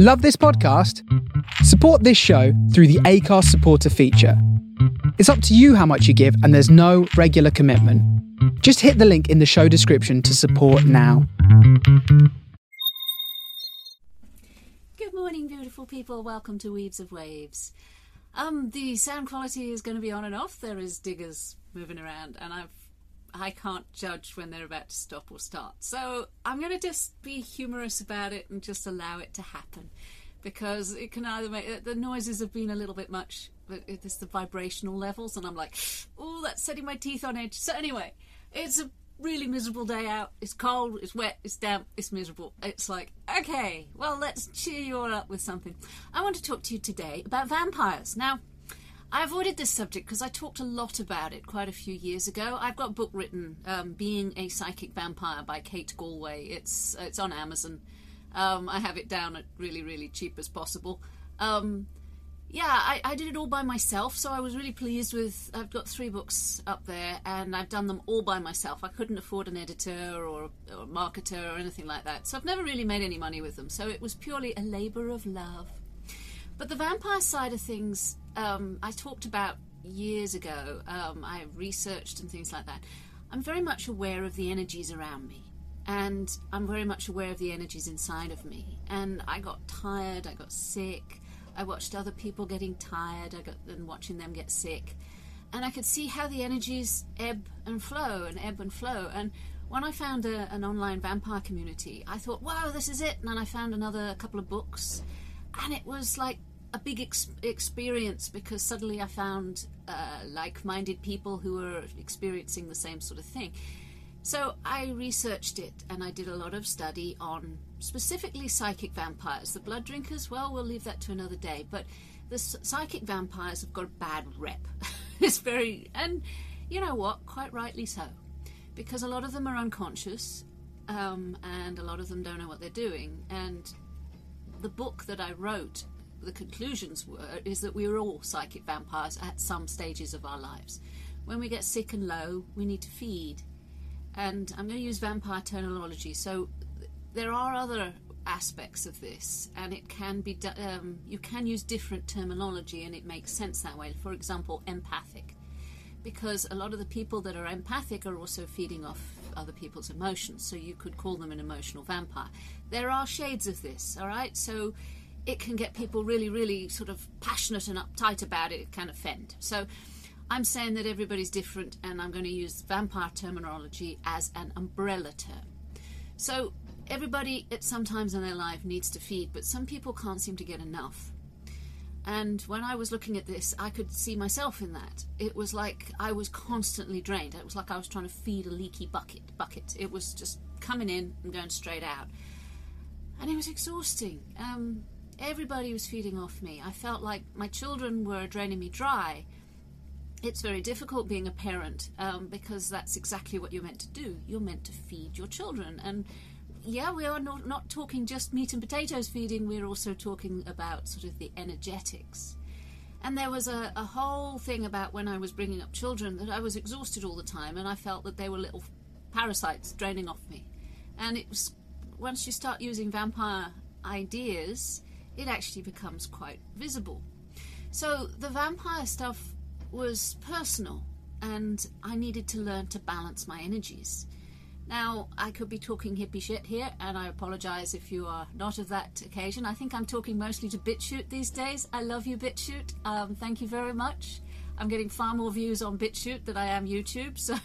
Love this podcast? Support this show through the Anchor supporter feature. It's up to you how much you give, and there's no regular commitment. Just hit the link in the show description to support now. Good morning, beautiful people. Welcome to Weaves of Waves. Um, the sound quality is going to be on and off. There is diggers moving around, and I've I can't judge when they're about to stop or start. So I'm going to just be humorous about it and just allow it to happen, because it can either make the noises have been a little bit much. But it's the vibrational levels, and I'm like, oh, that's setting my teeth on edge. So anyway, it's a really miserable day out. It's cold, it's wet, it's damp, it's miserable. It's like, okay, well, let's cheer you all up with something. I want to talk to you today about vampires. Now, I avoided this subject because I talked a lot about it quite a few years ago. I've got a book written, um, "Being a Psychic Vampire" by Kate Galway. It's it's on Amazon. Um, I have it down at really really cheap as possible. Um, yeah, I, I, did it all by myself, so I was really pleased with. I've got three books up there, and I've done them all by myself. I couldn't afford an editor or, or a marketer or anything like that, so I've never really made any money with them. So it was purely a labour of love. But the vampire side of things, um, I talked about years ago. Um, I researched and things like that. I'm very much aware of the energies around me, and I'm very much aware of the energies inside of me. And I got tired, I got sick, I watched other people getting tired, I got and watching them get sick, and I could see how the energies ebb and flow and ebb and flow. And when I found a, an online vampire community, I thought, wow, this is it. And then I found another couple of books, and it was like a big ex- experience because suddenly I found uh, like minded people who were experiencing the same sort of thing. So I researched it and I did a lot of study on specifically psychic vampires. The blood drinkers, well, we'll leave that to another day, but the psychic vampires have got a bad rep. it's very, and you know what, quite rightly so, because a lot of them are unconscious um, and a lot of them don't know what they're doing. And the book that I wrote the conclusions were is that we are all psychic vampires at some stages of our lives. When we get sick and low, we need to feed. And I'm going to use vampire terminology. So there are other aspects of this, and it can be um, you can use different terminology, and it makes sense that way. For example, empathic, because a lot of the people that are empathic are also feeding off other people's emotions. So you could call them an emotional vampire. There are shades of this, all right. So it can get people really, really sort of passionate and uptight about it. It can offend. So I'm saying that everybody's different, and I'm going to use vampire terminology as an umbrella term. So everybody at some times in their life needs to feed, but some people can't seem to get enough. And when I was looking at this, I could see myself in that. It was like I was constantly drained. It was like I was trying to feed a leaky bucket. Bucket. It was just coming in and going straight out, and it was exhausting. Um, everybody was feeding off me. I felt like my children were draining me dry. It's very difficult being a parent um, because that's exactly what you're meant to do. You're meant to feed your children. And yeah, we are not, not talking just meat and potatoes feeding, we're also talking about sort of the energetics. And there was a, a whole thing about when I was bringing up children that I was exhausted all the time and I felt that they were little parasites draining off me. And it was once you start using vampire ideas, it actually becomes quite visible. So the vampire stuff was personal, and I needed to learn to balance my energies. Now, I could be talking hippie shit here, and I apologize if you are not of that occasion. I think I'm talking mostly to BitChute these days. I love you, BitChute. Um, thank you very much. I'm getting far more views on BitChute than I am YouTube, so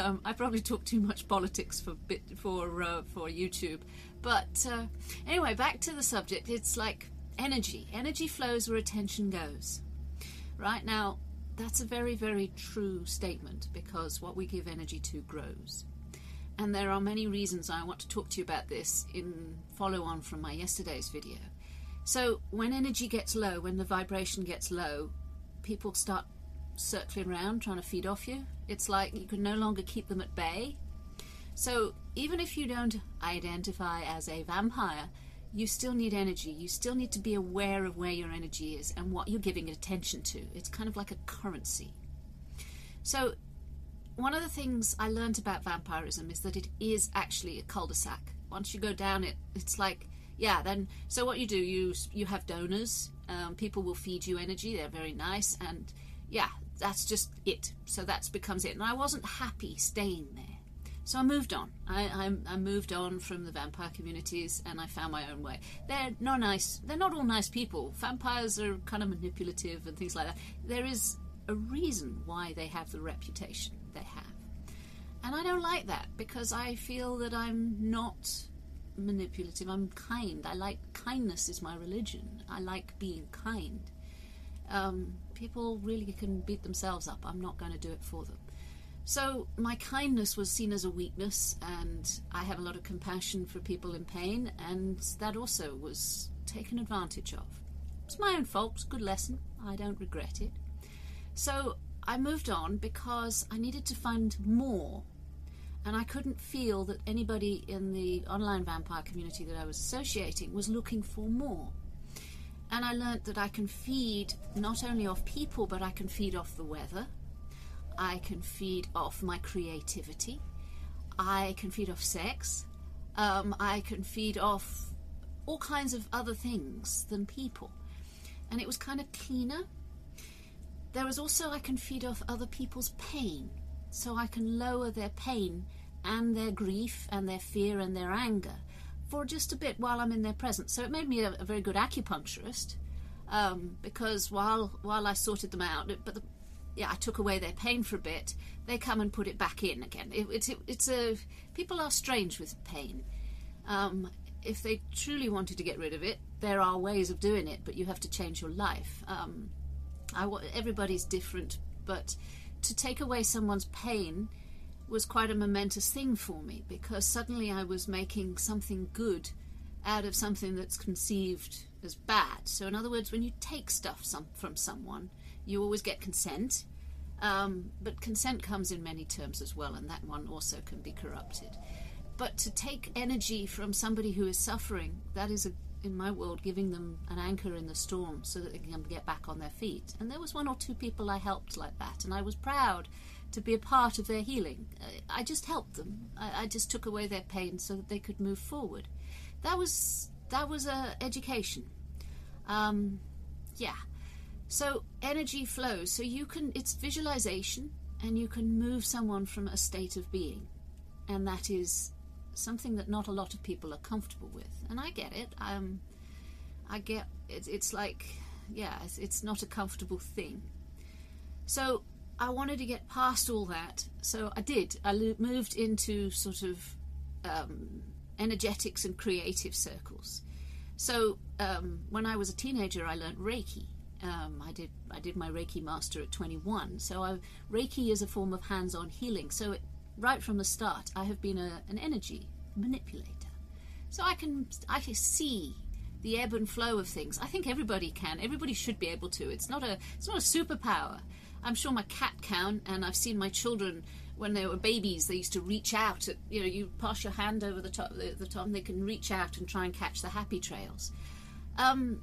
um, I probably talk too much politics for bit for uh, for YouTube. But uh, anyway, back to the subject. It's like energy. Energy flows where attention goes. Right now, that's a very, very true statement because what we give energy to grows. And there are many reasons I want to talk to you about this in follow on from my yesterday's video. So, when energy gets low, when the vibration gets low, people start circling around trying to feed off you. It's like you can no longer keep them at bay. So, even if you don't identify as a vampire, you still need energy. You still need to be aware of where your energy is and what you're giving attention to. It's kind of like a currency. So, one of the things I learned about vampirism is that it is actually a cul de sac. Once you go down it, it's like yeah, then so what you do, you you have donors. Um, people will feed you energy. They're very nice, and yeah, that's just it. So that becomes it. And I wasn't happy staying there. So I moved on. I, I, I, moved on from the vampire communities, and I found my own way. They're not nice. They're not all nice people. Vampires are kind of manipulative and things like that. There is a reason why they have the reputation they have, and I don't like that because I feel that I'm not manipulative. I'm kind. I like kindness is my religion. I like being kind. Um, people really can beat themselves up. I'm not going to do it for them. So my kindness was seen as a weakness, and I have a lot of compassion for people in pain, and that also was taken advantage of. It's my own fault, good lesson. I don't regret it. So I moved on because I needed to find more, and I couldn't feel that anybody in the online vampire community that I was associating was looking for more. And I learnt that I can feed not only off people, but I can feed off the weather I can feed off my creativity. I can feed off sex. Um, I can feed off all kinds of other things than people. And it was kind of cleaner. There was also, I can feed off other people's pain. So I can lower their pain and their grief and their fear and their anger for just a bit while I'm in their presence. So it made me a, a very good acupuncturist um, because while while I sorted them out, but the, yeah, I took away their pain for a bit, they come and put it back in again. It, it's it, it's a people are strange with pain. Um, if they truly wanted to get rid of it, there are ways of doing it, but you have to change your life. Um, I, everybody's different, but to take away someone's pain was quite a momentous thing for me because suddenly I was making something good out of something that's conceived as bad. So, in other words, when you take stuff some, from someone, you always get consent, um, but consent comes in many terms as well, and that one also can be corrupted. But to take energy from somebody who is suffering, that is, a, in my world, giving them an anchor in the storm so that they can get back on their feet. And there was one or two people I helped like that, and I was proud to be a part of their healing. I just helped them. I, I just took away their pain so that they could move forward. That was that was a education. Um, yeah, so energy flows. So you can, it's visualization, and you can move someone from a state of being. And that is something that not a lot of people are comfortable with. And I get it. Um, I get it, it's like, yeah, it's, it's not a comfortable thing. So I wanted to get past all that. So I did. I moved into sort of um, energetics and creative circles. So um, when I was a teenager, I learned Reiki um, I did I did my Reiki master at 21. So I, Reiki is a form of hands-on healing. So it, right from the start, I have been a, an energy manipulator. So I can I can see the ebb and flow of things. I think everybody can. Everybody should be able to. It's not a it's not a superpower. I'm sure my cat can, and I've seen my children when they were babies. They used to reach out. At, you know, you pass your hand over the top, the, the top, and they can reach out and try and catch the happy trails. Um,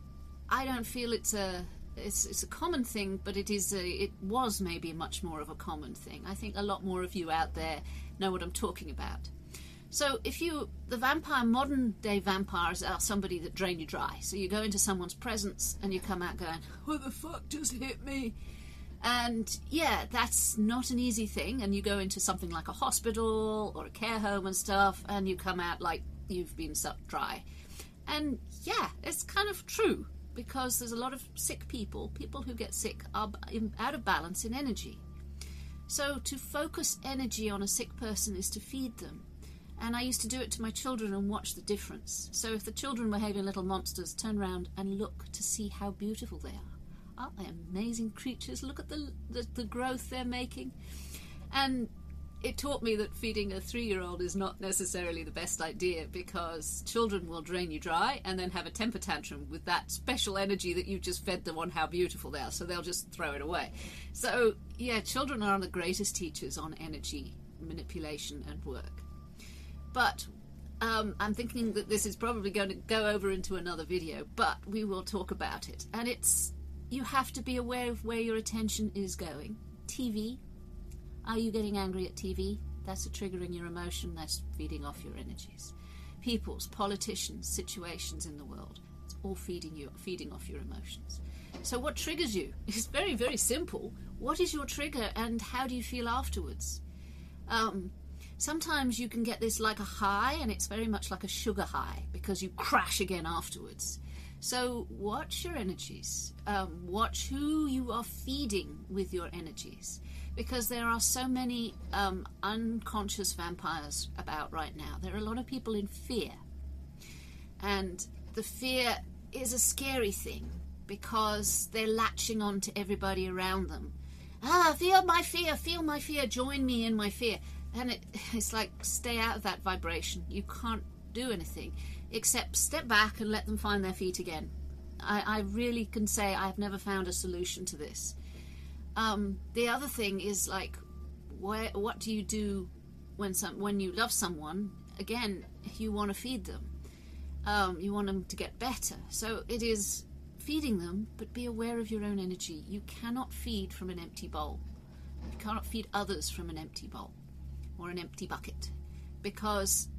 I don't feel it's a it's, it's a common thing, but it is a, it was maybe much more of a common thing. I think a lot more of you out there know what I'm talking about. So if you the vampire modern day vampires are somebody that drain you dry. So you go into someone's presence and you come out going, "What the fuck just hit me?" And yeah, that's not an easy thing. And you go into something like a hospital or a care home and stuff, and you come out like you've been sucked dry. And yeah, it's kind of true because there's a lot of sick people. People who get sick are out of balance in energy. So to focus energy on a sick person is to feed them. And I used to do it to my children and watch the difference. So if the children were having little monsters, turn around and look to see how beautiful they are. Aren't they amazing creatures? Look at the, the, the growth they're making. And it taught me that feeding a three year old is not necessarily the best idea because children will drain you dry and then have a temper tantrum with that special energy that you just fed them on how beautiful they are, so they'll just throw it away. So, yeah, children are the greatest teachers on energy manipulation and work. But um, I'm thinking that this is probably going to go over into another video, but we will talk about it. And it's you have to be aware of where your attention is going. TV, are you getting angry at TV? That's triggering your emotion, that's feeding off your energies. people's, politicians, situations in the world. It's all feeding you, feeding off your emotions. So, what triggers you? It's very, very simple. What is your trigger, and how do you feel afterwards? Um, sometimes you can get this like a high, and it's very much like a sugar high because you crash again afterwards. So, watch your energies. Um, watch who you are feeding with your energies because there are so many um, unconscious vampires about right now. There are a lot of people in fear. And the fear is a scary thing because they're latching on to everybody around them. Ah, feel my fear, feel my fear, join me in my fear. And it, it's like, stay out of that vibration. You can't do anything except step back and let them find their feet again. I, I really can say I've never found a solution to this. Um, the other thing is like, where, what do you do when some when you love someone? Again, you want to feed them. Um, you want them to get better. So it is feeding them, but be aware of your own energy. You cannot feed from an empty bowl. You cannot feed others from an empty bowl or an empty bucket because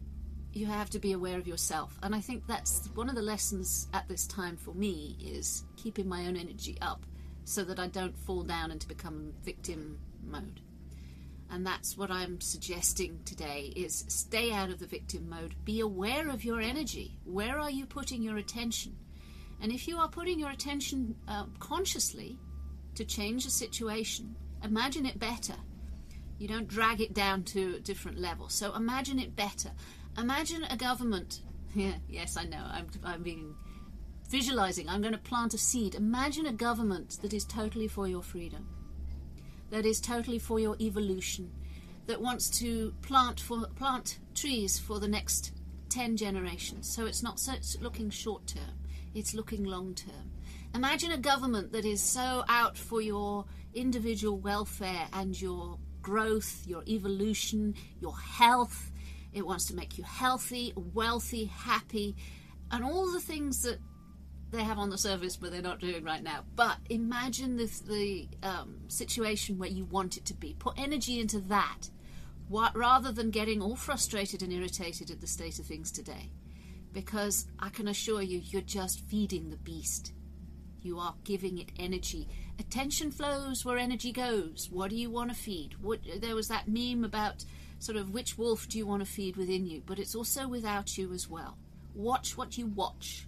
you have to be aware of yourself. And I think that's one of the lessons at this time for me is keeping my own energy up so that I don't fall down into become victim mode. And that's what I'm suggesting today is stay out of the victim mode. Be aware of your energy. Where are you putting your attention? And if you are putting your attention uh, consciously to change a situation, imagine it better. You don't drag it down to a different level. So imagine it better. Imagine a government. Yeah, yes, I know. I'm, I'm being visualizing. I'm going to plant a seed. Imagine a government that is totally for your freedom, that is totally for your evolution, that wants to plant for plant trees for the next ten generations. So it's not so it's looking short term it's looking long term. Imagine a government that is so out for your individual welfare and your growth, your evolution, your health. It wants to make you healthy, wealthy, happy, and all the things that they have on the surface but they're not doing right now. But imagine the, the um, situation where you want it to be. Put energy into that what, rather than getting all frustrated and irritated at the state of things today because I can assure you, you're just feeding the beast. You are giving it energy. Attention flows where energy goes. What do you want to feed? What, there was that meme about sort of which wolf do you want to feed within you, but it's also without you as well. Watch what you watch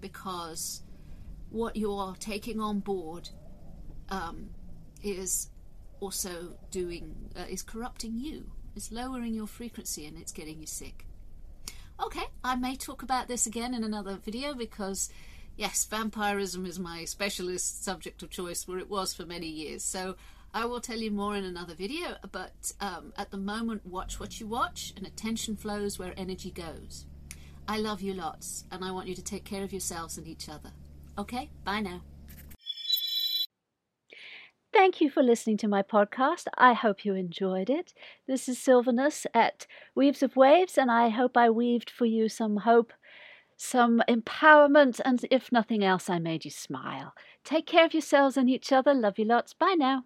because what you're taking on board um, is also doing, uh, is corrupting you. It's lowering your frequency and it's getting you sick. Okay, I may talk about this again in another video because, yes, vampirism is my specialist subject of choice, where it was for many years. So I will tell you more in another video, but um, at the moment, watch what you watch, and attention flows where energy goes. I love you lots, and I want you to take care of yourselves and each other. Okay, bye now. Thank you for listening to my podcast. I hope you enjoyed it. This is Sylvanus at Weaves of Waves, and I hope I weaved for you some hope, some empowerment, and if nothing else, I made you smile. Take care of yourselves and each other. Love you lots. Bye now.